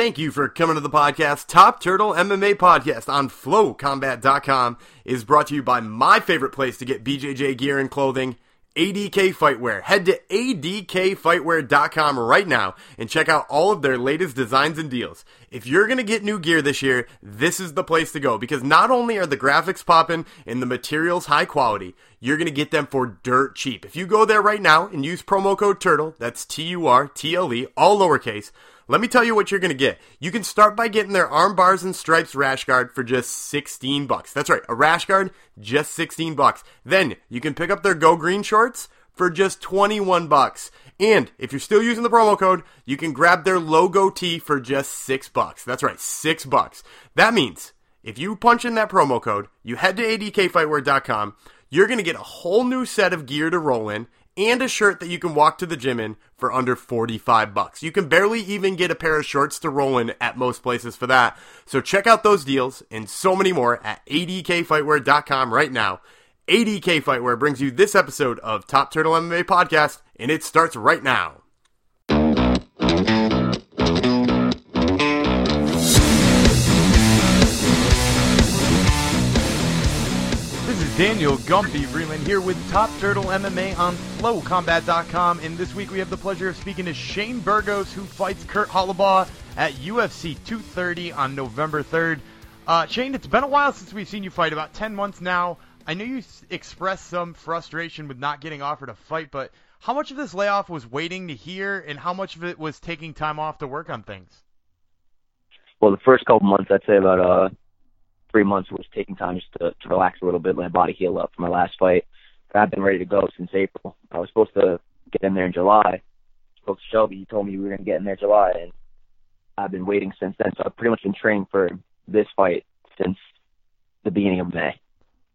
Thank you for coming to the podcast. Top Turtle MMA podcast on flowcombat.com is brought to you by my favorite place to get BJJ gear and clothing, ADK Fightwear. Head to adkfightwear.com right now and check out all of their latest designs and deals. If you're going to get new gear this year, this is the place to go because not only are the graphics popping and the materials high quality, you're going to get them for dirt cheap. If you go there right now and use promo code TURTLE, that's T U R T L E, all lowercase, let me tell you what you're going to get. You can start by getting their arm bars and stripes rash guard for just 16 bucks. That's right, a rash guard, just 16 bucks. Then you can pick up their Go Green shorts for just 21 bucks. And if you're still using the promo code, you can grab their logo tee for just 6 bucks. That's right, 6 bucks. That means if you punch in that promo code, you head to adkfightwear.com, you're going to get a whole new set of gear to roll in and a shirt that you can walk to the gym in for under 45 bucks. You can barely even get a pair of shorts to roll in at most places for that. So check out those deals and so many more at adkfightwear.com right now. ADK Fightwear brings you this episode of Top Turtle MMA Podcast, and it starts right now. Daniel Gumby Vreeland here with Top Turtle MMA on FlowCombat.com, and this week we have the pleasure of speaking to Shane Burgos, who fights Kurt Holobaugh at UFC 230 on November 3rd. Uh, Shane, it's been a while since we've seen you fight, about 10 months now. I know you s- expressed some frustration with not getting offered a fight, but how much of this layoff was waiting to hear, and how much of it was taking time off to work on things? well, the first couple months, I'd say about uh three months was taking time just to, to relax a little bit, let my body heal up for my last fight. But I've been ready to go since April. I was supposed to get in there in July. Spoke to Shelby. He told me we were going to get in there July, and I've been waiting since then. So I've pretty much been training for this fight since the beginning of May.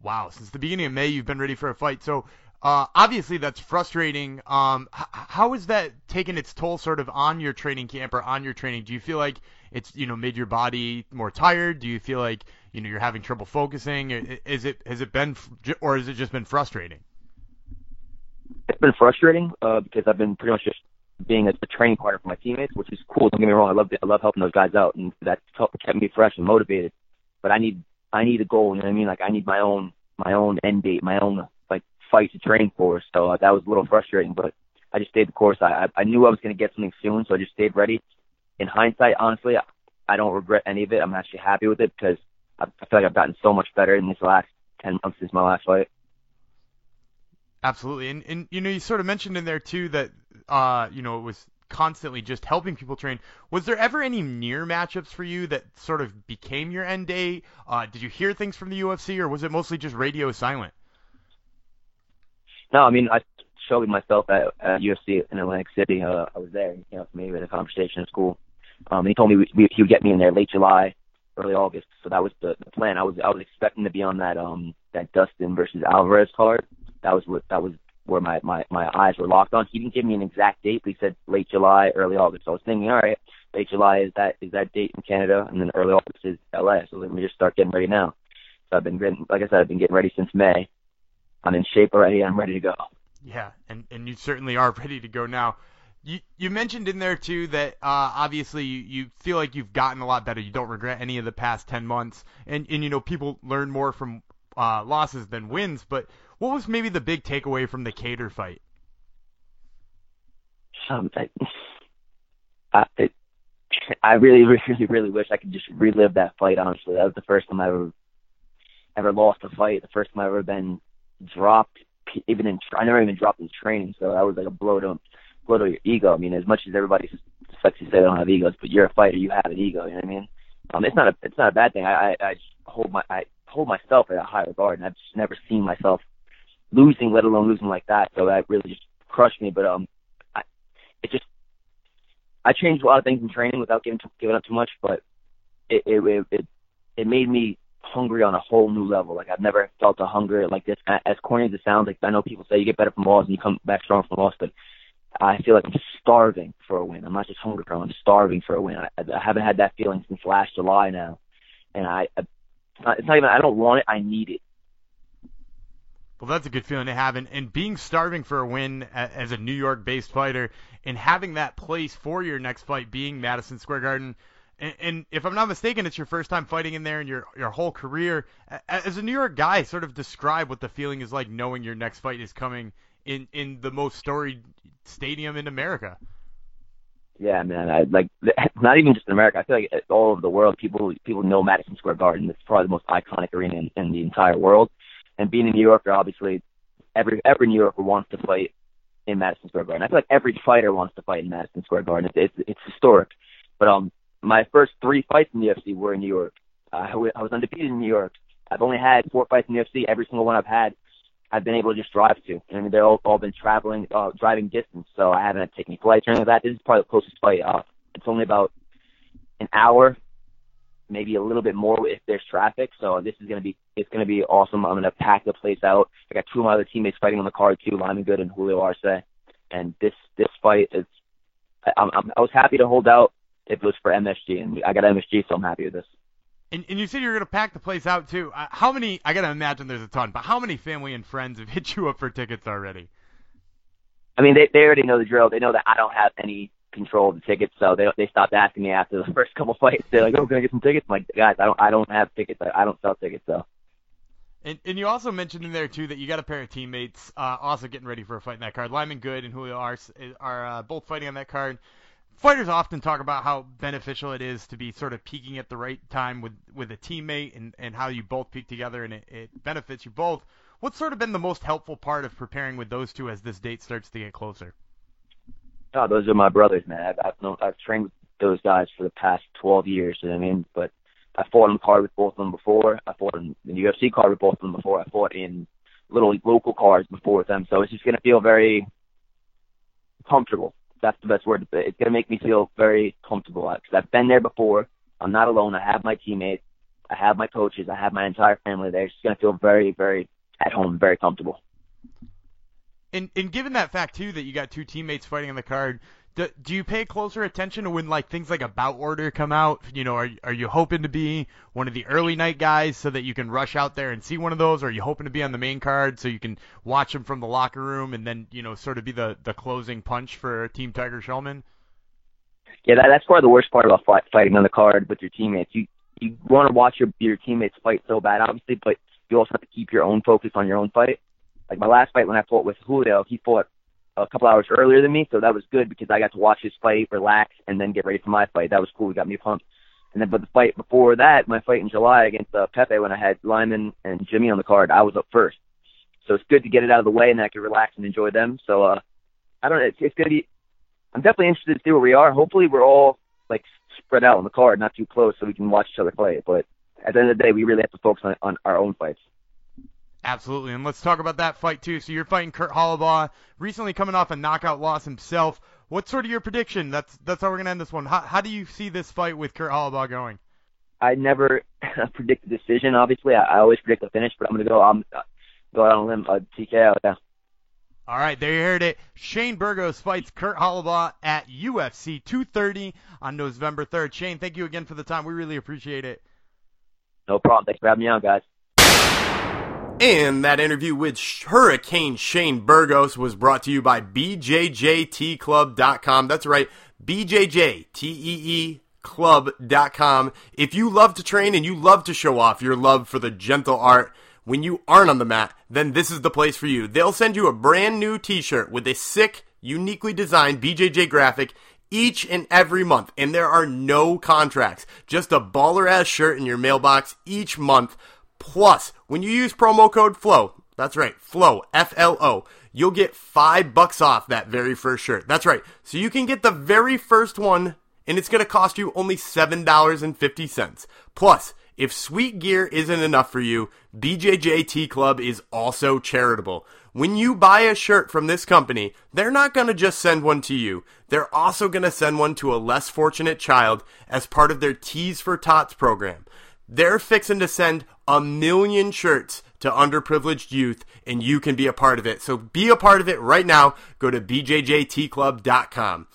Wow, since the beginning of May, you've been ready for a fight. So uh, obviously that's frustrating. Um, h- how is that taking its toll, sort of, on your training camp or on your training? Do you feel like it's you know made your body more tired? Do you feel like you know you're having trouble focusing? Is it has it been or has it just been frustrating? It's been frustrating uh, because I've been pretty much just being a, a training partner for my teammates, which is cool. Don't get me wrong. I love I love helping those guys out, and that's kept me fresh and motivated. But I need I need a goal. You know what I mean? Like I need my own my own end date, my own like fight to train for. So uh, that was a little frustrating, but I just stayed the course. I, I knew I was going to get something soon, so I just stayed ready. In hindsight, honestly, I, don't regret any of it. I'm actually happy with it because I, feel like I've gotten so much better in this last ten months since my last fight. Absolutely, and and you know you sort of mentioned in there too that uh you know it was constantly just helping people train. Was there ever any near matchups for you that sort of became your end date? Uh, did you hear things from the UFC, or was it mostly just radio silent? No, I mean I showed myself at, at UFC in Atlantic City. Uh, I was there. you know, to me with a conversation at school. Um, and he told me we, we, he would get me in there late July, early August. So that was the, the plan. I was I was expecting to be on that um that Dustin versus Alvarez card. That was what that was where my my my eyes were locked on. He didn't give me an exact date, but he said late July, early August. So I was thinking, all right, late July is that is that date in Canada, and then early August is LA. So let me just start getting ready now. So I've been getting, like I said, I've been getting ready since May. I'm in shape already. I'm ready to go. Yeah, and and you certainly are ready to go now. You you mentioned in there too that uh, obviously you, you feel like you've gotten a lot better. You don't regret any of the past ten months, and and you know people learn more from uh, losses than wins. But what was maybe the big takeaway from the Kattar fight? I, I, it, I really, really, really wish I could just relive that fight. Honestly, that was the first time I ever, ever lost a fight. The first time I ever been dropped, even in I never even dropped in training. So that was like a blow to, blow to your ego. I mean, as much as everybody likes to say they don't have egos, but you're a fighter, you have an ego. You know what I mean? Um, it's not a, it's not a bad thing. I, I, I hold my, I hold myself at a high regard, and I've just never seen myself losing, let alone losing like that. So that really just crushed me. But um, I, it just I changed a lot of things in training without giving giving up too much, but it it it it made me hungry on a whole new level. Like I've never felt a hunger like this. As corny as it sounds, like I know people say you get better from loss and you come back strong from loss, but I feel like I'm starving for a win. I'm not just hungry for. I'm starving for a win. I, I haven't had that feeling since last July now, and I, I it's not, even. I don't want it. I need it. Well, that's a good feeling to have, and, and being starving for a win as a New York-based fighter, and having that place for your next fight being Madison Square Garden, And, and, if I'm not mistaken, it's your first time fighting in there in your your whole career. As a New York guy, sort of describe what the feeling is like knowing your next fight is coming in in the most storied stadium in America. Yeah, man. I like not even just in America. I feel like all over the world, people people know Madison Square Garden. It's probably the most iconic arena in, in the entire world. And being a New Yorker, obviously, every every New Yorker wants to fight in Madison Square Garden. I feel like every fighter wants to fight in Madison Square Garden. It's it's, it's historic. But um, my first three fights in the UFC were in New York. Uh, I, was undefeated in New York. I've only had four fights in the UFC. Every single one I've had, I've been able to just drive to. I mean, they've all, all been traveling, uh, driving distance. So I haven't had to take any flights or anything like that. This is probably the closest fight. Uh, it's only about an hour, maybe a little bit more if there's traffic. So this is gonna be it's gonna be awesome. I'm gonna pack the place out. I got two of my other teammates fighting on the card too, Lyman Good and Julio Arce. And this this fight is, I, I'm, I was happy to hold out if it was for MSG, and I got MSG, so I'm happy with this. And, and you said you're gonna pack the place out too. Uh, how many? I gotta imagine there's a ton, but how many family and friends have hit you up for tickets already? I mean, they they already know the drill. They know that I don't have any control of the tickets, so they they stopped asking me after the first couple fights. They're like, "Oh, can I get some tickets?" I'm like, guys, I don't I don't have tickets. I, I don't sell tickets, so. And, and you also mentioned in there too that you got a pair of teammates uh, also getting ready for a fight in that card. Lyman Good and Julio Arce are uh, both fighting on that card fighters often talk about how beneficial it is to be sort of peaking at the right time with with a teammate and and how you both peak together and it, it benefits you both. What's sort of been the most helpful part of preparing with those two as this date starts to get closer? Oh, those are my brothers, man. I've I've, known, I've trained with those guys for the past 12 years. You know what I mean, but I fought on the card with both of them before. I fought in the UFC card with both of them before. I fought in little local cards before with them. So it's just gonna feel very comfortable that's the best word. It's going to make me feel very comfortable because I've been there before. I'm not alone. I have my teammates. I have my coaches. I have my entire family there. It's going to feel very, very at home, very comfortable. And and given that fact too that you got two teammates fighting on the card, do, do you pay closer attention to when like things like a bout order come out? You know, are are you hoping to be one of the early night guys so that you can rush out there and see one of those? Or are you hoping to be on the main card so you can watch them from the locker room and then you know sort of be the the closing punch for Team Tiger Schulmann? Yeah, that, that's probably the worst part about fight, fighting on the card with your teammates. You you want to watch your your teammates fight so bad, obviously, but you also have to keep your own focus on your own fight. Like my last fight when I fought with Julio, he fought a couple hours earlier than me, so that was good because I got to watch his fight, relax, and then get ready for my fight. That was cool. It got me pumped. And then, but the fight before that, my fight in July against uh, Pepe, when I had Lyman and Jimmy on the card, I was up first. So it's good to get it out of the way, and I can relax and enjoy them. So uh, I don't know. It's, it's gonna be. I'm definitely interested to see where we are. Hopefully, we're all like spread out on the card, not too close, so we can watch each other fight. But at the end of the day, we really have to focus on, on our own fights. Absolutely, and let's talk about that fight too. So you're fighting Kurt Holobaugh, recently coming off a knockout loss himself. What's sort of your prediction? That's that's how we're gonna end this one. How, how do you see this fight with Kurt Holobaugh going? I never predict the decision. Obviously, I, I always predict the finish, but I'm gonna go um go out on a limb, uh, TKO. Yeah. All right, there you heard it. Shane Burgos fights Kurt Holobaugh at UFC 230 on November 3rd. Shane, thank you again for the time. We really appreciate it. No problem. Thanks for having me on, guys. And that interview with Hurricane Shane Burgos was brought to you by BJJTClub.com. That's right, BJJTEE club.com. If you love to train and you love to show off your love for the gentle art when you aren't on the mat, then this is the place for you. They'll send you a brand new t-shirt with a sick, uniquely designed BJJ graphic each and every month. And there are no contracts. Just a baller ass shirt in your mailbox each month Plus, when you use promo code FLOW, that's right, FLOW, F L O, you'll get five bucks off that very first shirt. That's right. So you can get the very first one, and it's going to cost you only $7.50. Plus, if sweet gear isn't enough for you, BJJT Club is also charitable. When you buy a shirt from this company, they're not going to just send one to you. They're also going to send one to a less fortunate child as part of their Tees for Tots program. They're fixing to send a million shirts to underprivileged youth, and you can be a part of it. So be a part of it right now. Go to bjjtclub.com.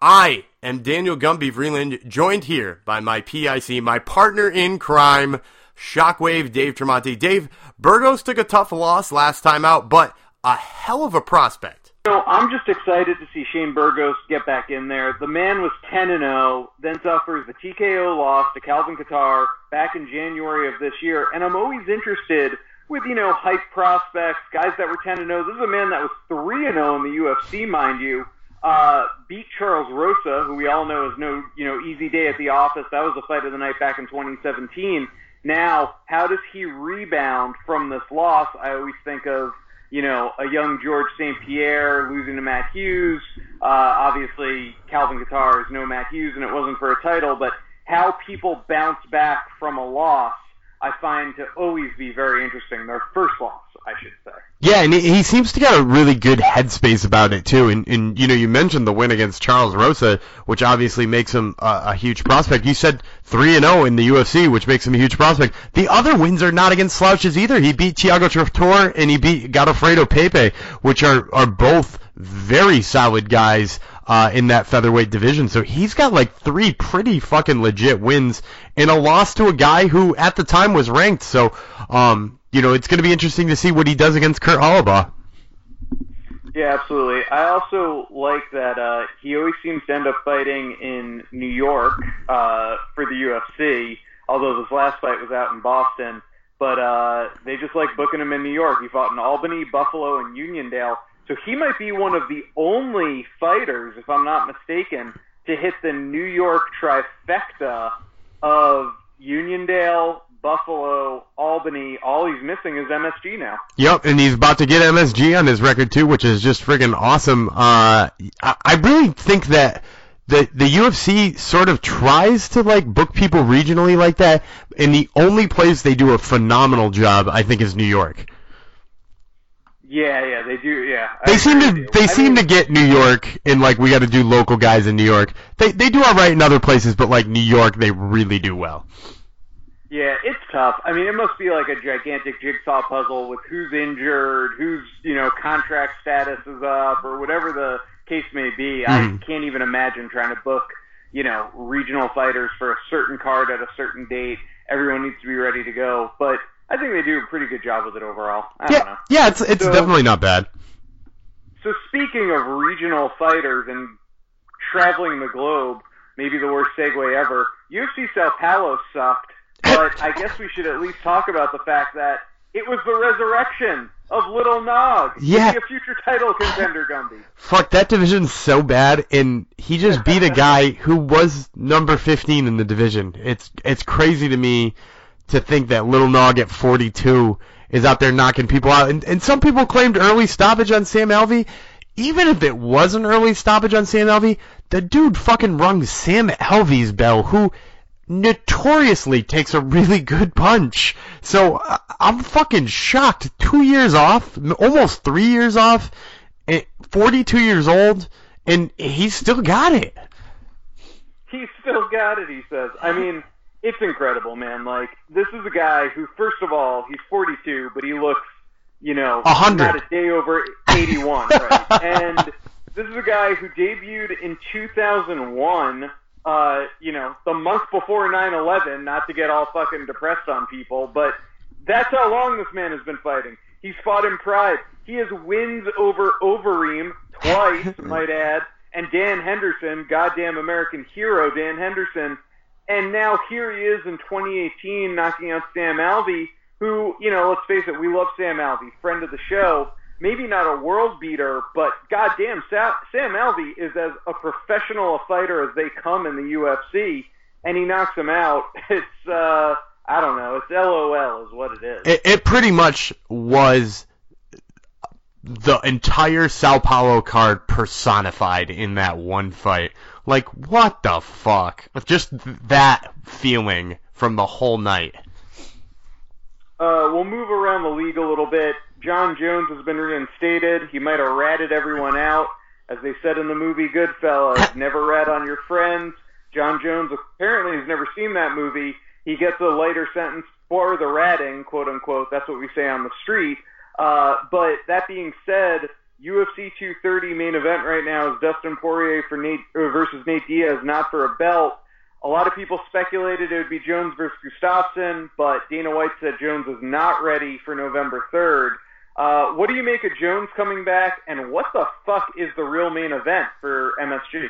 I am Daniel Gumby Vreeland, joined here by my PIC, my partner in crime, Shockwave Dave Tremonti. Dave, Burgos took a tough loss last time out, but a hell of a prospect So I'm just excited to see Shane Burgos get back in there. The man was 10 and 0, then suffers the TKO loss to Calvin Kattar back in January of this year, and I'm always interested with you know hype prospects, guys that were 10 and 0. This is a man that was 3 and 0 in the UFC, mind you. Uh, beat Charles Rosa, who we all know is no you know easy day at the office. That was the fight of the night back in 2017. Now, how does he rebound from this loss? I always think of you know, a young George St. Pierre losing to Matt Hughes. Uh, obviously, Calvin Kattar is no Matt Hughes, and it wasn't for a title, but how people bounce back from a loss, I find to always be very interesting. Their first loss, I should say. Yeah, and he seems to get a really good headspace about it too. And, and you know, you mentioned the win against Charles Rosa, which obviously makes him a, a huge prospect. You said three and zero oh in the UFC, which makes him a huge prospect. The other wins are not against slouches either. He beat Thiago Trator and he beat Godofredo Pepe, which are are both very solid guys uh, in that featherweight division. So he's got like three pretty fucking legit wins and a loss to a guy who at the time was ranked. So, um, you know, it's going to be interesting to see what he does against Kurt Holobaugh. Yeah, absolutely. I also like that uh, he always seems to end up fighting in New York uh, for the UFC, although this last fight was out in Boston. But uh, they just like booking him in New York. He fought in Albany, Buffalo, and Uniondale. So he might be one of the only fighters, if I'm not mistaken, to hit the New York trifecta of Uniondale, Buffalo, Albany. All he's missing is MSG now. Yep, and he's about to get MSG on his record too, which is just friggin' awesome. Uh, I, I really think that the the UFC sort of tries to like book people regionally like that, and the only place they do a phenomenal job, I think, is New York. Yeah, yeah, they do. Yeah, they seem to they I seem mean, to get New York and like we got to do local guys in New York. They they do all right in other places, but like New York, they really do well. Yeah, it's tough. I mean, it must be like a gigantic jigsaw puzzle with who's injured, who's you know contract status is up, or whatever the case may be. Mm. I hmm. can't even imagine trying to book you know regional fighters for a certain card at a certain date. Everyone needs to be ready to go, but I think they do a pretty good job with it overall. I yeah, yeah, it's it's so, definitely not bad. So speaking of regional fighters and traveling the globe, maybe the worst segue ever. UFC Sao Paulo sucked, but I guess we should at least talk about the fact that it was the resurrection of Little Nog. Yeah. a future title contender, Gumby. Fuck, that division's so bad, and he just beat a guy who was number 15 in the division. It's it's crazy to me to think that Little Nog at 42 is out there knocking people out. And, and some people claimed early stoppage on Sam Alvey. Even if it was an early stoppage on Sam Alvey, the dude fucking rung Sam Alvey's bell, who notoriously takes a really good punch. So I'm fucking shocked. Two years off, almost three years off, eh, 42 years old, and he's still got it. He's still got it, he says. I mean, it's incredible, man. Like this is a guy who, first of all, he's 42, but he looks, you know, a hundred, not a day over 81, right? and this is a guy who debuted in 2001. Uh, you know, the month before 9/11. Not to get all fucking depressed on people, but that's how long this man has been fighting. He's fought in Pride. He has wins over Overeem twice, might add, and Dan Henderson, goddamn American hero, Dan Henderson and now here he is in 2018 knocking out Sam Alvey, who, you know, let's face it, we love Sam Alvey, friend of the show. Maybe not a world beater, but goddamn, Sam, Sam Alvey is as a professional a fighter as they come in the UFC, and he knocks him out. It's, uh, I don't know, it's LOL is what it is. It, it pretty much was the entire Sao Paulo card personified in that one fight. Like, what the fuck? Just that feeling from the whole night. Uh, we'll move around the league a little bit. Jon Jones has been reinstated. He might have ratted everyone out. As they said in the movie Goodfellas, never rat on your friends. Jon Jones apparently has never seen that movie. He gets a lighter sentence for the ratting, quote unquote. That's what we say on the street. Uh, but that being said, UFC 230 main event right now is Dustin Poirier for Nate uh, versus Nate Diaz, not for a belt. A lot of people speculated it would be Jones versus Gustafsson, but Dana White said Jones is not ready for November 3rd. Uh, what do you make of Jones coming back, and what the fuck is the real main event for MSG?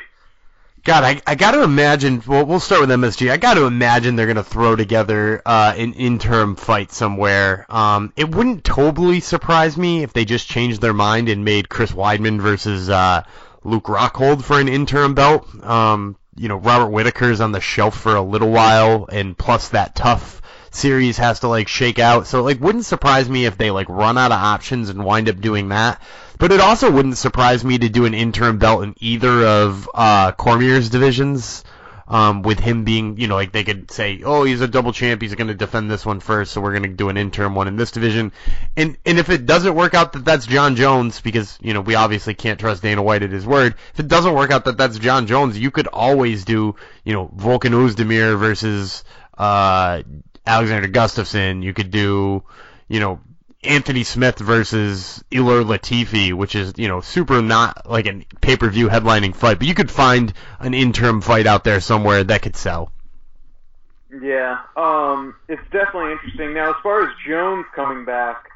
God, I, I got to imagine. Well, we'll start with MSG. I got to imagine they're going to throw together uh, an interim fight somewhere. Um, it wouldn't totally surprise me if they just changed their mind and made Chris Weidman versus uh, Luke Rockhold for an interim belt. Um, you know, Robert Whitaker's on the shelf for a little while, and plus that tough series has to like shake out. So like, wouldn't surprise me if they like run out of options and wind up doing that. But it also wouldn't surprise me to do an interim belt in either of uh, Cormier's divisions. Um, with him being, you know, like they could say, oh, he's a double champ, he's going to defend this one first, so we're going to do an interim one in this division. And and if it doesn't work out that that's Jon Jones, because you know we obviously can't trust Dana White at his word. If it doesn't work out that that's Jon Jones, you could always do, you know, Volkan Oezdemir versus uh, Alexander Gustafsson. You could do, you know, Anthony Smith versus Ilir Latifi, which is, you know, super not like a pay-per-view headlining fight, but you could find an interim fight out there somewhere that could sell. Yeah, um, it's definitely interesting. Now, as far as Jones coming back,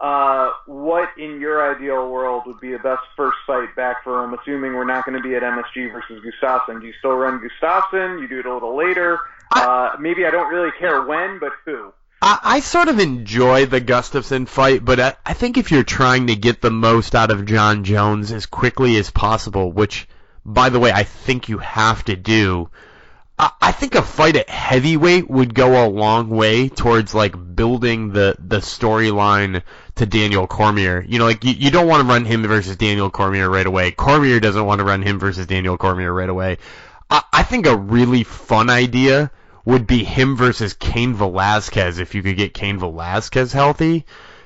uh, what in your ideal world would be the best first fight back for him, assuming we're not going to be at MSG versus Gustafsson? Do you still run Gustafsson? You do it a little later? Uh, maybe I don't really care when, but who? I, sort of enjoy the Gustafsson fight, but I, think if you're trying to get the most out of Jon Jones as quickly as possible, which, by the way, I think you have to do, I, I think a fight at heavyweight would go a long way towards like building the the storyline to Daniel Cormier. You know, like you, you don't want to run him versus Daniel Cormier right away. Cormier doesn't want to run him versus Daniel Cormier right away. I, I think a really fun idea would be him versus Cain Velasquez if you could get Cain Velasquez healthy.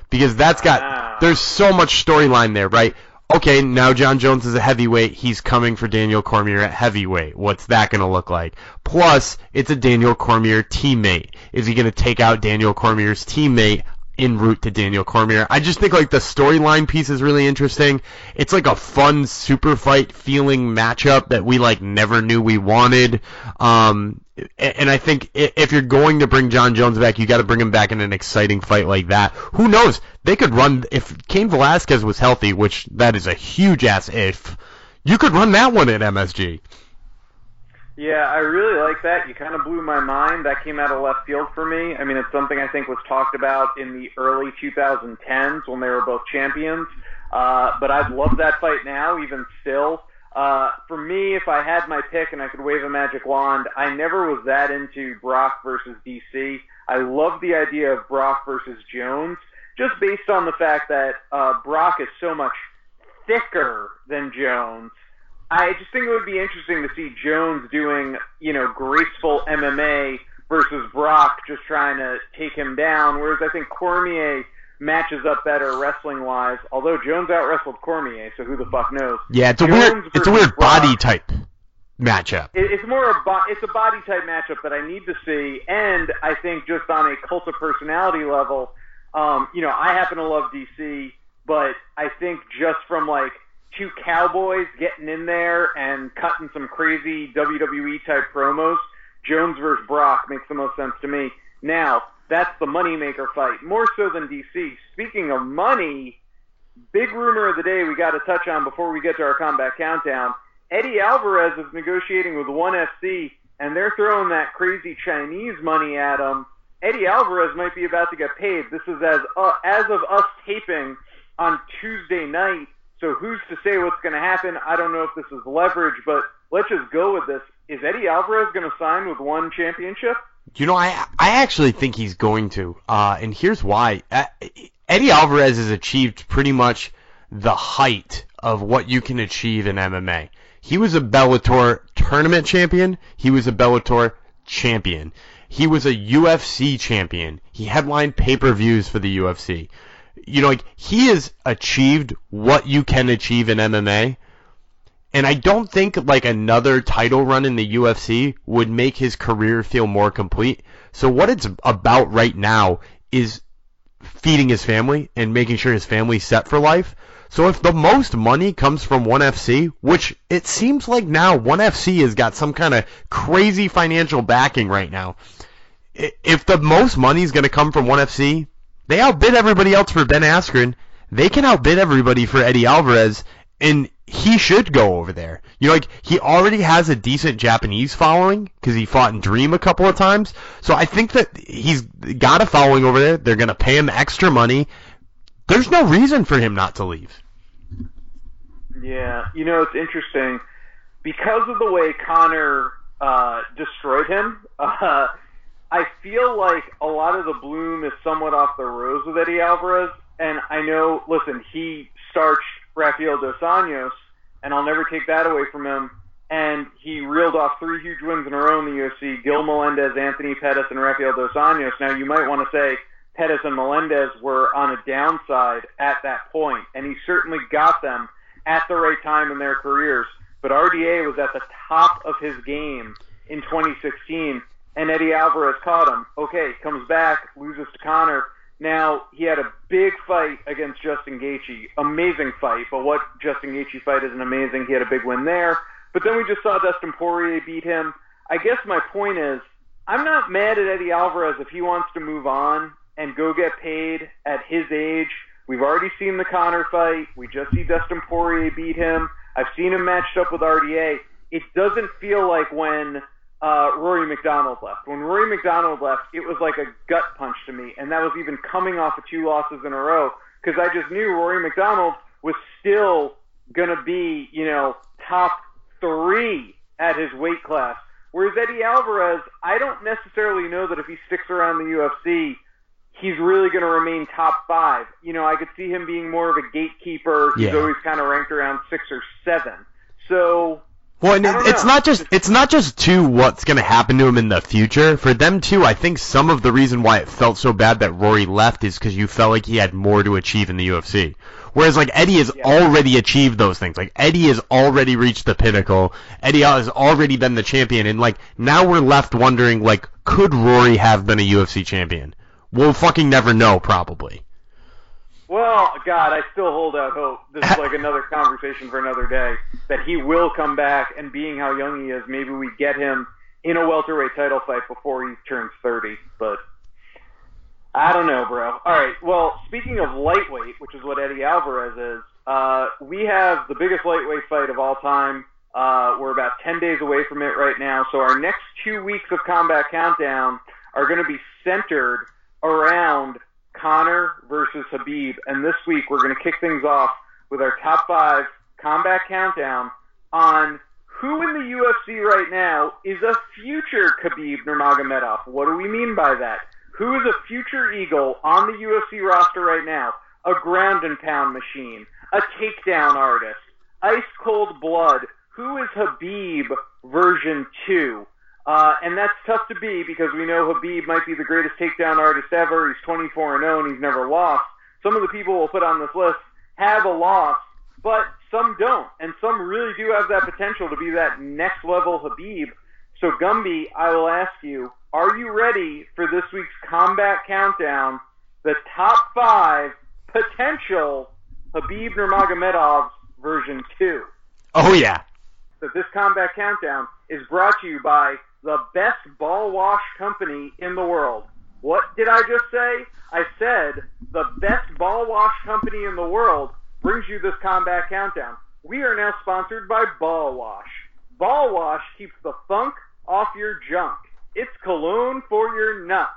Because that's got, there's so much storyline there, right? Okay, now Jon Jones is a heavyweight. He's coming for Daniel Cormier at heavyweight. What's that going to look like? Plus, it's a Daniel Cormier teammate. Is he going to take out Daniel Cormier's teammate en route to Daniel Cormier. I just think like the storyline piece is really interesting. It's like a fun super fight feeling matchup that we like never knew we wanted. Um, and I think if you're going to bring Jon Jones back, you got to bring him back in an exciting fight like that. Who knows? They could run if Cain Velasquez was healthy, which that is a huge ass if. You could run that one at MSG. Yeah, I really like that. You kind of blew my mind. That came out of left field for me. I mean, it's something I think was talked about in the early 2010s when they were both champions. Uh, but I'd love that fight now, even still. Uh, for me, if I had my pick and I could wave a magic wand, I never was that into Brock versus DC. I love the idea of Brock versus Jones, just based on the fact that uh, Brock is so much thicker than Jones I just think it would be interesting to see Jones doing, you know, graceful MMA versus Brock just trying to take him down. Whereas I think Cormier matches up better wrestling wise. Although Jones out wrestled Cormier, so who the fuck knows? Yeah, it's a Jones weird, it's a weird Brock, body type matchup. It, it's more a bo- it's a body type matchup that I need to see, and I think just on a cult of personality level, um, you know, I happen to love DC, but I think just from like two cowboys getting in there and cutting some crazy WWE type promos, Jones versus Brock makes the most sense to me. Now, that's the moneymaker fight, more so than DC. Speaking of money, big rumor of the day we got to touch on before we get to our combat countdown. Eddie Alvarez is negotiating with ONE FC, and they're throwing that crazy Chinese money at him. Eddie Alvarez might be about to get paid. This is as uh, as of us taping on Tuesday night. So who's to say what's going to happen? I don't know if this is leverage, but let's just go with this. Is Eddie Alvarez going to sign with one championship? You know, I I actually think he's going to, uh, and here's why. Uh, Eddie Alvarez has achieved pretty much the height of what you can achieve in MMA. He was a Bellator tournament champion. He was a Bellator champion. He was a UFC champion. He headlined pay-per-views for the UFC you know, like he has achieved what you can achieve in MMA. And I don't think like another title run in the UFC would make his career feel more complete. So what it's about right now is feeding his family and making sure his family's set for life. So if the most money comes from ONE FC, which it seems like now ONE FC has got some kind of crazy financial backing right now. If the most money is going to come from ONE FC, they outbid everybody else for Ben Askren. they can outbid everybody for Eddie Alvarez, and he should go over there. You know, like he already has a decent Japanese following because he fought in Dream a couple of times. So I think that he's got a following over there. They're gonna pay him extra money. There's no reason for him not to leave. Yeah, you know it's interesting because of the way Conor uh, destroyed him. Uh, I feel like a lot of the bloom is somewhat off the rose with Eddie Alvarez, and I know. Listen, he starched Rafael dos Anjos, and I'll never take that away from him. And he reeled off three huge wins in a row in the UFC: Gil Melendez, Anthony Pettis, and Rafael dos Anjos. Now you might want to say Pettis and Melendez were on a downside at that point, and he certainly got them at the right time in their careers. But RDA was at the top of his game in 2016, and Eddie Alvarez caught him. Okay, comes back, loses to Conor. Now he had a big fight against Justin Gaethje, amazing fight. But what Justin Gaethje fight isn't amazing? He had a big win there. But then we just saw Dustin Poirier beat him. I guess my point is, I'm not mad at Eddie Alvarez if he wants to move on and go get paid at his age. We've already seen the Conor fight. We just see Dustin Poirier beat him. I've seen him matched up with RDA. It doesn't feel like when uh, Rory MacDonald left. When Rory MacDonald left, it was like a gut punch to me, and that was even coming off of two losses in a row because I just knew Rory MacDonald was still going to be, you know, top three at his weight class. Whereas Eddie Alvarez, I don't necessarily know that if he sticks around the UFC, he's really going to remain top five. You know, I could see him being more of a gatekeeper. He's Yeah. always kind of ranked around six or seven. So Well, and it, it's know. not just it's not just to what's going to happen to him in the future. For them too, I think some of the reason why it felt so bad that Rory left is because you felt like he had more to achieve in the UFC. Whereas like Eddie has Yeah. already achieved those things. Like Eddie has already reached the pinnacle. Eddie has already been the champion, and like now we're left wondering like could Rory have been a UFC champion? We'll fucking never know, probably. Well, God, I still hold out hope. This is like another conversation for another day. That he will come back, and being how young he is, maybe we get him in a welterweight title fight before he turns 30. But I don't know, bro. All right. Well, speaking of lightweight, which is what Eddie Alvarez is, uh, we have the biggest lightweight fight of all time. Uh, we're about 10 days away from it right now. So our next two weeks of Combat Countdown are going to be centered around versus Khabib. And this week we're going to kick things off with our top five Combat Countdown on who in the UFC right now is a future Khabib Nurmagomedov. What do we mean by that? Who is a future Eagle on the UFC roster right now? A ground and pound machine, a takedown artist, ice cold blood. Who is Khabib version 2? Uh, and that's tough to be because we know Khabib might be the greatest takedown artist ever. He's 24 and 0 and he's never lost. Some of the people we'll put on this list have a loss, but some don't. And some really do have that potential to be that next level Khabib. So, Gumby, I will ask you, are you ready for this week's combat countdown? The top five potential Khabib Nurmagomedovs version 2 Oh yeah. So this combat countdown is brought to you by the best ball wash company in the world. What did I just say? I said the best ball wash company in the world brings you this combat countdown. We are now sponsored by Ball Wash. Ball Wash keeps the funk off your junk. It's cologne for your nuts.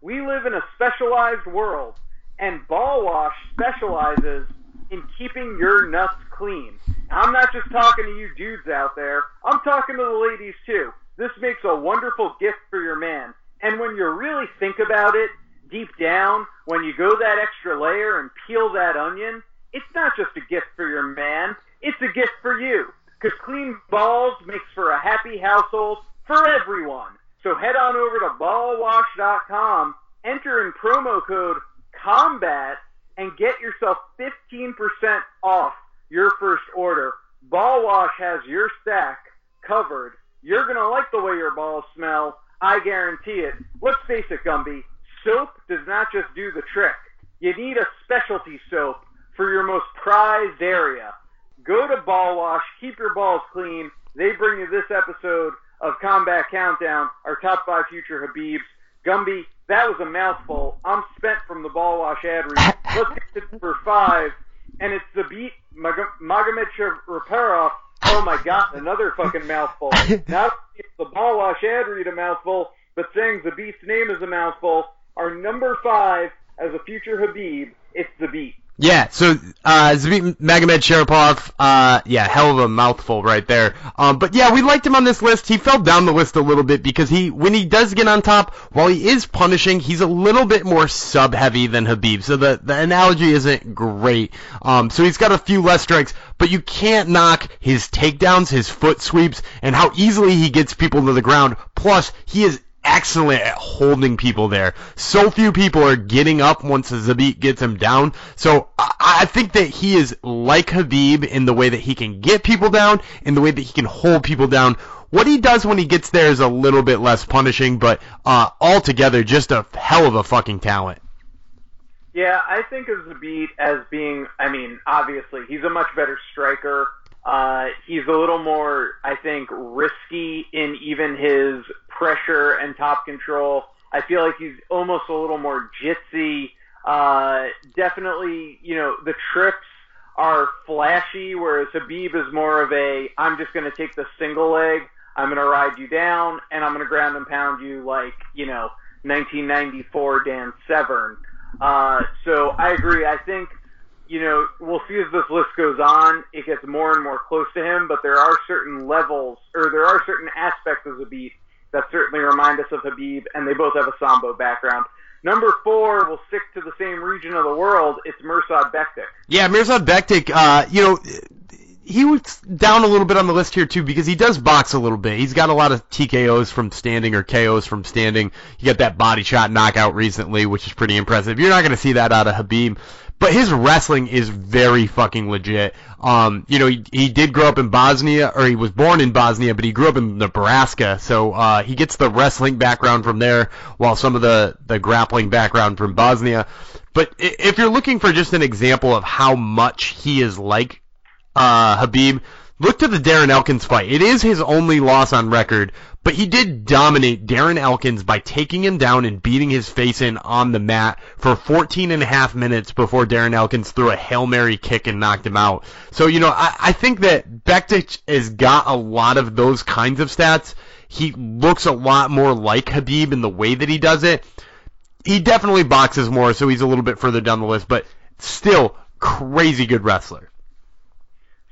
We live in a specialized world, and Ball Wash specializes in keeping your nuts clean. I'm not just talking to you dudes out there, I'm talking to the ladies too. This makes a wonderful gift for your man. And when you really think about it, deep down, when you go that extra layer and peel that onion, it's not just a gift for your man, it's a gift for you. Because clean balls makes for a happy household for everyone. So head on over to ballwash.com, enter in promo code COMBAT, and get yourself 15% off your first order. Ball Wash has your stack covered. You're to like the way your balls smell. I guarantee it. Let's face it, Gumby. Soap does not just do the trick. You need a specialty soap for your most prized area. Go to Ball Wash. Keep your balls clean. They bring you this episode of Combat Countdown, our top five future Khabibs. Gumby, That was a mouthful. I'm spent from the ball wash ad read. Let's get to number five, and it's Zabit Mag- Magomed Raperov. Oh my god, another fucking mouthful. Not the ball wash ad read a mouthful, but saying the beast's name is a mouthful. Our number five as a future Khabib, it's Zabit. Yeah, so uh, Zabit Magomedsharipov, uh, yeah, hell of a mouthful right there. Um, but yeah, we liked him on this list. He fell down the list a little bit because he, when he does get on top, while he is punishing, he's a little bit more sub-heavy than Khabib. So the the analogy isn't great. Um, so he's got a few less strikes, but you can't knock his takedowns, his foot sweeps, and how easily he gets people to the ground. Plus, he is excellent at holding people there. So few people are getting up once Zabit gets him down. So I, I think that he is like Khabib in the way that he can get people down, in the way that he can hold people down. What he does when he gets there is a little bit less punishing, but uh, altogether, just a hell of a fucking talent. Yeah, I think of Zabit as being, I mean, obviously, he's a much better striker. Uh, he's a little more, I think, risky in even his pressure and top control. I feel like he's almost a little more jitsy. Uh, definitely, you know, the trips are flashy, whereas Khabib is more of a, I'm just going to take the single leg, I'm going to ride you down, and I'm going to ground and pound you like, you know, 1994 Dan Severn. Uh, so I agree. I think, you know, we'll see as this list goes on, it gets more and more close to him, but there are certain levels, or there are certain aspects of beat that certainly remind us of Khabib, and they both have a Sambo background. Number four, we'll stick to the same region of the world. It's Mirsad Bektic. Yeah, Mirsad Bektic, uh, you know, he was down a little bit on the list here too because he does box a little bit. He's got a lot of TKOs from standing or KOs from standing. He got that body shot knockout recently, which is pretty impressive. You're not going to see that out of Khabib, But his wrestling is very fucking legit. Um, you know, he, he did grow up in Bosnia, or he was born in Bosnia, but he grew up in Nebraska, so uh, he gets the wrestling background from there, while some of the the grappling background from Bosnia. But if you're looking for just an example of how much he is like uh, Khabib, look to the Darren Elkins fight. It is his only loss on record, but he did dominate Darren Elkins by taking him down and beating his face in on the mat for 14 and a half minutes before Darren Elkins threw a Hail Mary kick and knocked him out. So, you know, I, I think that Bektic has got a lot of those kinds of stats. He looks a lot more like Khabib in the way that he does it. He definitely boxes more, so he's a little bit further down the list, but still crazy good wrestler.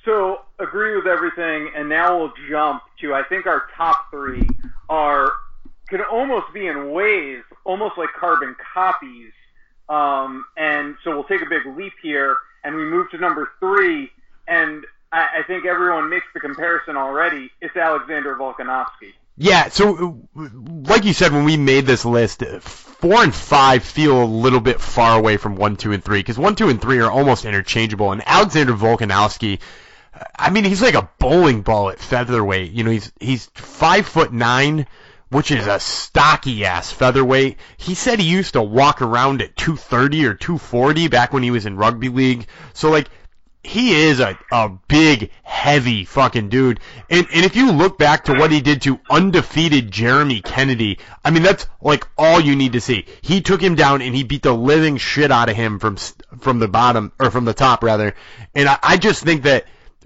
So agree with everything, and now we'll jump to I think our top three are can almost be in ways almost like carbon copies. Um, and so we'll take a big leap here, and we move to number three, and I, I think everyone makes the comparison already. It's Alexander Volkanovski. Yeah, so like you said when we made this list, four and five feel a little bit far away from one, two, and three because one, two, and three are almost interchangeable. And Alexander Volkanovski I mean, he's like a bowling ball at featherweight. You know, he's he's five foot nine, which is a stocky ass featherweight. He said he used to walk around at 230 or 240 back when he was in rugby league. So like, he is a, a big, heavy fucking dude. And, and if you look back to what he did to undefeated Jeremy Kennedy, I mean, that's like all you need to see. He took him down and he beat the living shit out of him from, from the bottom, or from the top rather. And I, I just think that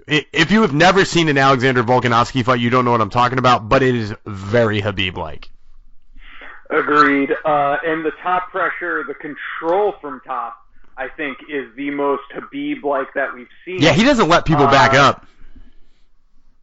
if you have never seen an Alexander Volkanovski fight, you don't know what I'm talking about, but it is very Khabib like. Agreed. Uh, and the top pressure, the control from top, I think, is the most Khabib like that we've seen. Yeah, he doesn't let people uh, back up.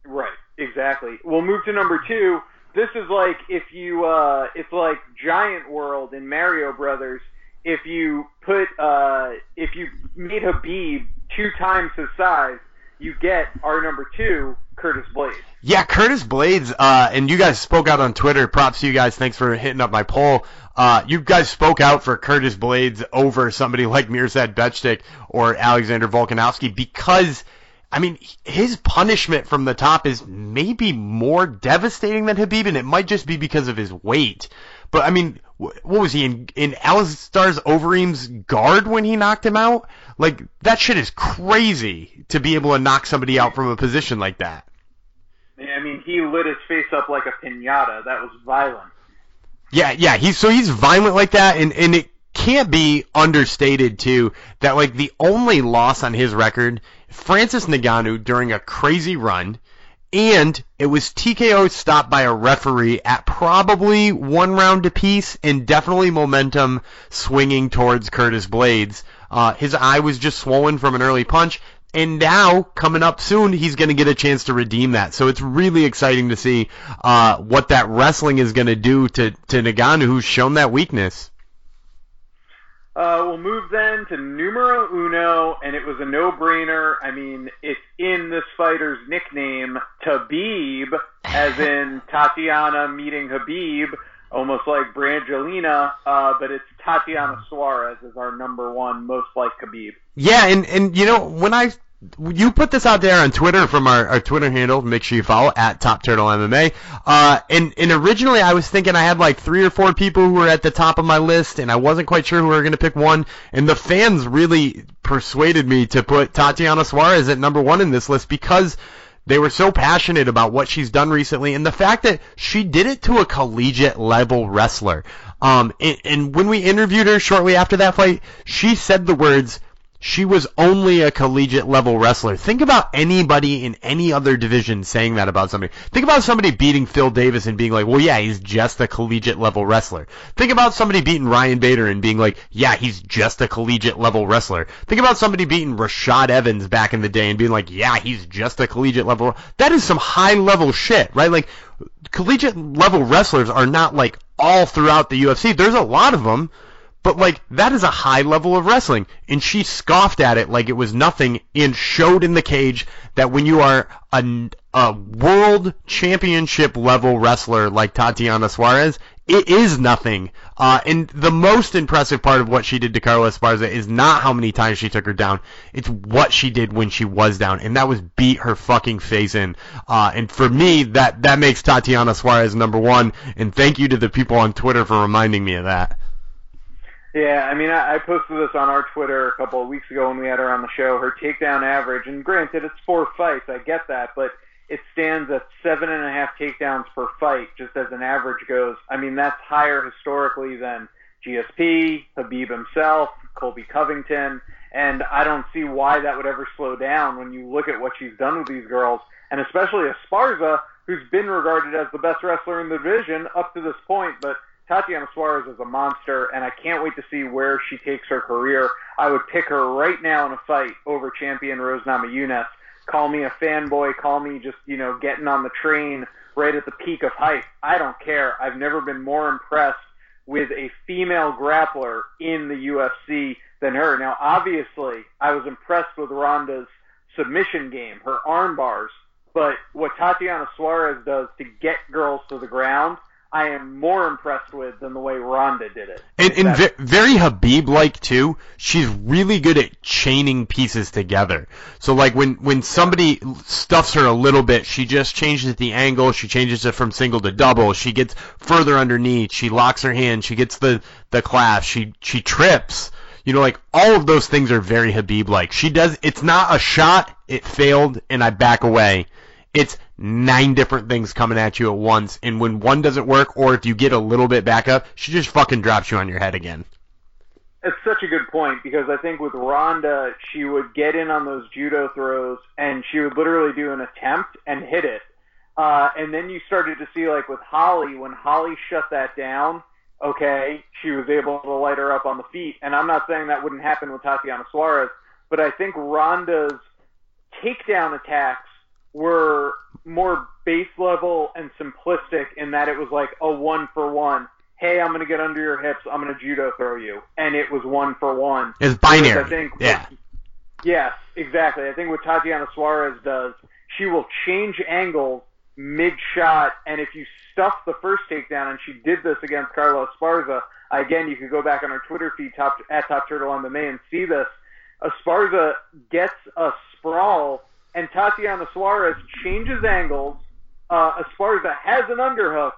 Right. Exactly. We'll move to number two. This is like if you, uh, it's like Giant World in Mario Brothers. If you put, uh, if you made Khabib two times his size, you get our number two, Curtis Blaydes. Yeah, Curtis Blaydes, uh, and you guys spoke out on Twitter. Props to you guys. Thanks for hitting up my poll. Uh, you guys spoke out for Curtis Blaydes over somebody like Mirsad Bektic or Alexander Volkanovski because, I mean, his punishment from the top is maybe more devastating than Khabib, and it might just be because of his weight. But I mean, what was he in in Alistair's Overeem's guard when he knocked him out? Like that shit is crazy to be able to knock somebody out from a position like that. Yeah, I mean, he lit his face up like a pinata. That was violent. Yeah, yeah. He's so he's violent like that, and and it can't be understated too that like the only loss on his record, Francis Ngannou during a crazy run, and it was TKO stopped by a referee at probably one round apiece, and definitely momentum swinging towards Curtis Blaydes. Uh, his eye was just swollen from an early punch. And now, coming up soon, he's going to get a chance to redeem that. So it's really exciting to see uh, what that wrestling is going to do to to Ngannou, who's shown that weakness. Uh, we'll move then to numero uno, and it was a no-brainer. I mean, it's in this fighter's nickname, Tabib, as in Tatiana meeting Khabib, almost like Brangelina, uh, but it's Tatiana Suarez is our number one, most like Khabib. Yeah, and and you know when I you put this out there on Twitter from our, our Twitter handle. Make sure you follow at Top Turtle MMA. Uh, and and originally I was thinking I had like three or four people who were at the top of my list, and I wasn't quite sure who we were going to pick one. And the fans really persuaded me to put Tatiana Suarez at number one in this list because they were so passionate about what she's done recently and the fact that she did it to a collegiate level wrestler. Um, and, and when we interviewed her shortly after that fight, she said the words, she was only a collegiate level wrestler. Think about anybody in any other division saying that about somebody. Think about somebody beating Phil Davis and being like, well, yeah, he's just a collegiate level wrestler. Think about somebody beating Ryan Bader and being like, yeah, he's just a collegiate level wrestler. Think about somebody beating Rashad Evans back in the day and being like, yeah, he's just a collegiate level. That is some high level shit, right? Like, collegiate level wrestlers are not like all throughout the UFC. There's a lot of them but like that is a high level of wrestling, and she scoffed at it like it was nothing, and showed in the cage that when you are a, a world championship level wrestler like Tatiana Suarez, it is nothing. Uh, and the most impressive part of what she did to Carla Esparza is not how many times she took her down. It's what she did when she was down, and that was beat her fucking face in. Uh, and for me, that that makes Tatiana Suarez number one. And thank you to the people on Twitter for reminding me of that. Yeah, I mean, I, I posted this on our Twitter a couple of weeks ago when we had her on the show. Her takedown average, and granted, it's four fights, I get that, but it stands at seven and a half takedowns per fight, just as an average goes. I mean, that's higher historically than GSP, Khabib himself, Colby Covington, and I don't see why that would ever slow down when you look at what she's done with these girls, and especially Esparza, who's been regarded as the best wrestler in the division up to this point, but Tatiana Suarez is a monster, and I can't wait to see where she takes her career. I would pick her right now in a fight over champion Rose Namajunas. Call me a fanboy, call me just, you know, getting on the train right at the peak of hype. I don't care. I've never been more impressed with a female grappler in the UFC than her. Now, obviously, I was impressed with Ronda's submission game, her arm bars, but what Tatiana Suarez does to get girls to the ground I am more impressed with than the way Ronda did it. And, and very Khabib-like too. She's really good at chaining pieces together. So like when when somebody stuffs her a little bit, she just changes the angle. She changes it from single to double. She gets further underneath. She locks her hand. She gets the the clasp. She she trips. You know, like all of those things are very Khabib-like. She does. It's not a shot. It failed, and I back away. It's nine different things coming at you at once, and when one doesn't work, or if you get a little bit back up, she just fucking drops you on your head again. It's such a good point because I think with Ronda, she would get in on those judo throws and she would literally do an attempt and hit it. Uh, and then you started to see, like with Holly, when Holly shut that down, okay, she was able to light her up on the feet. And I'm not saying that wouldn't happen with Tatiana Suarez, but I think Ronda's takedown attacks were more base level and simplistic in that it was like a one for one. Hey, I'm going to get under your hips. I'm going to judo throw you, and it was one for one. It's binary. I think. Yeah. yes, exactly. I think what Tatiana Suarez does, she will change angles mid shot, and if you stuff the first takedown, and she did this against Carla Esparza. Again, you could go back on our Twitter feed top, at Top Turtle MMA and see this. Esparza gets a sprawl and Tatiana Suarez changes angles. Uh, Esparza has an underhook,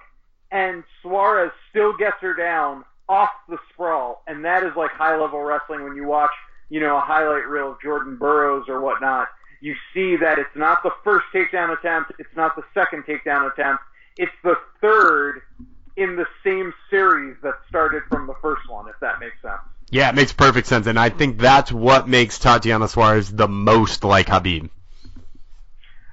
and Suarez still gets her down off the sprawl, and that is like high level wrestling. When you watch, you know, a highlight reel of Jordan Burroughs or whatnot, you see that it's not the first takedown attempt, it's not the second takedown attempt, it's the third in the same series that started from the first one, if that makes sense. Yeah, it makes perfect sense, and I think that's what makes Tatiana Suarez the most like Khabib.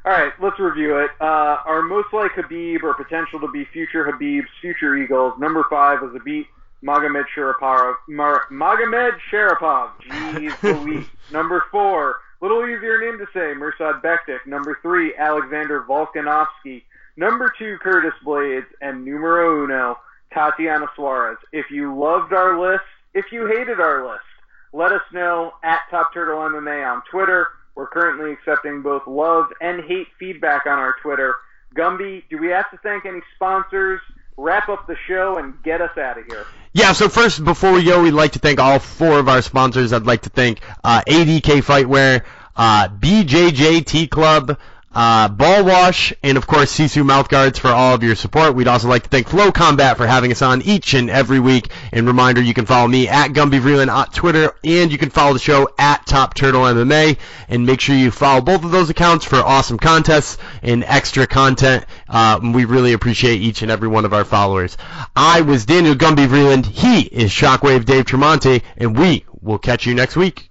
All right, let's review it. Uh, our most like Khabib or potential to be future Khabib's future Eagles. Number five was Zabit Magomed Sharapov. Mar- Magomed Sharapov. Jeez Louise. Number four, little easier name to say, Mirsad Bektic. Number three, Alexander Volkanovski. Number two, Curtis Blaydes. And numero uno, Tatiana Suarez. If you loved our list, if you hated our list, let us know at Top Turtle MMA on Twitter. We're currently accepting both love and hate feedback on our Twitter. Gumby, do we have to thank any sponsors? Wrap up the show and get us out of here. Yeah, so first, before we go, we'd like to thank all four of our sponsors. I'd like to thank uh, ADK Fightwear, uh, BJJ Club, uh, Ball Wash, and of course Sisu Mouthguards for all of your support. We'd also like to thank FloCombat for having us on each and every week. And reminder, you can follow me at Gumby Vreeland on Twitter, and you can follow the show at Top Turtle MMA. And make sure you follow both of those accounts for awesome contests and extra content. Uh, we really appreciate each and every one of our followers. I was Daniel Gumby Vreeland. He is Shockwave Dave Tremonte, and we will catch you next week.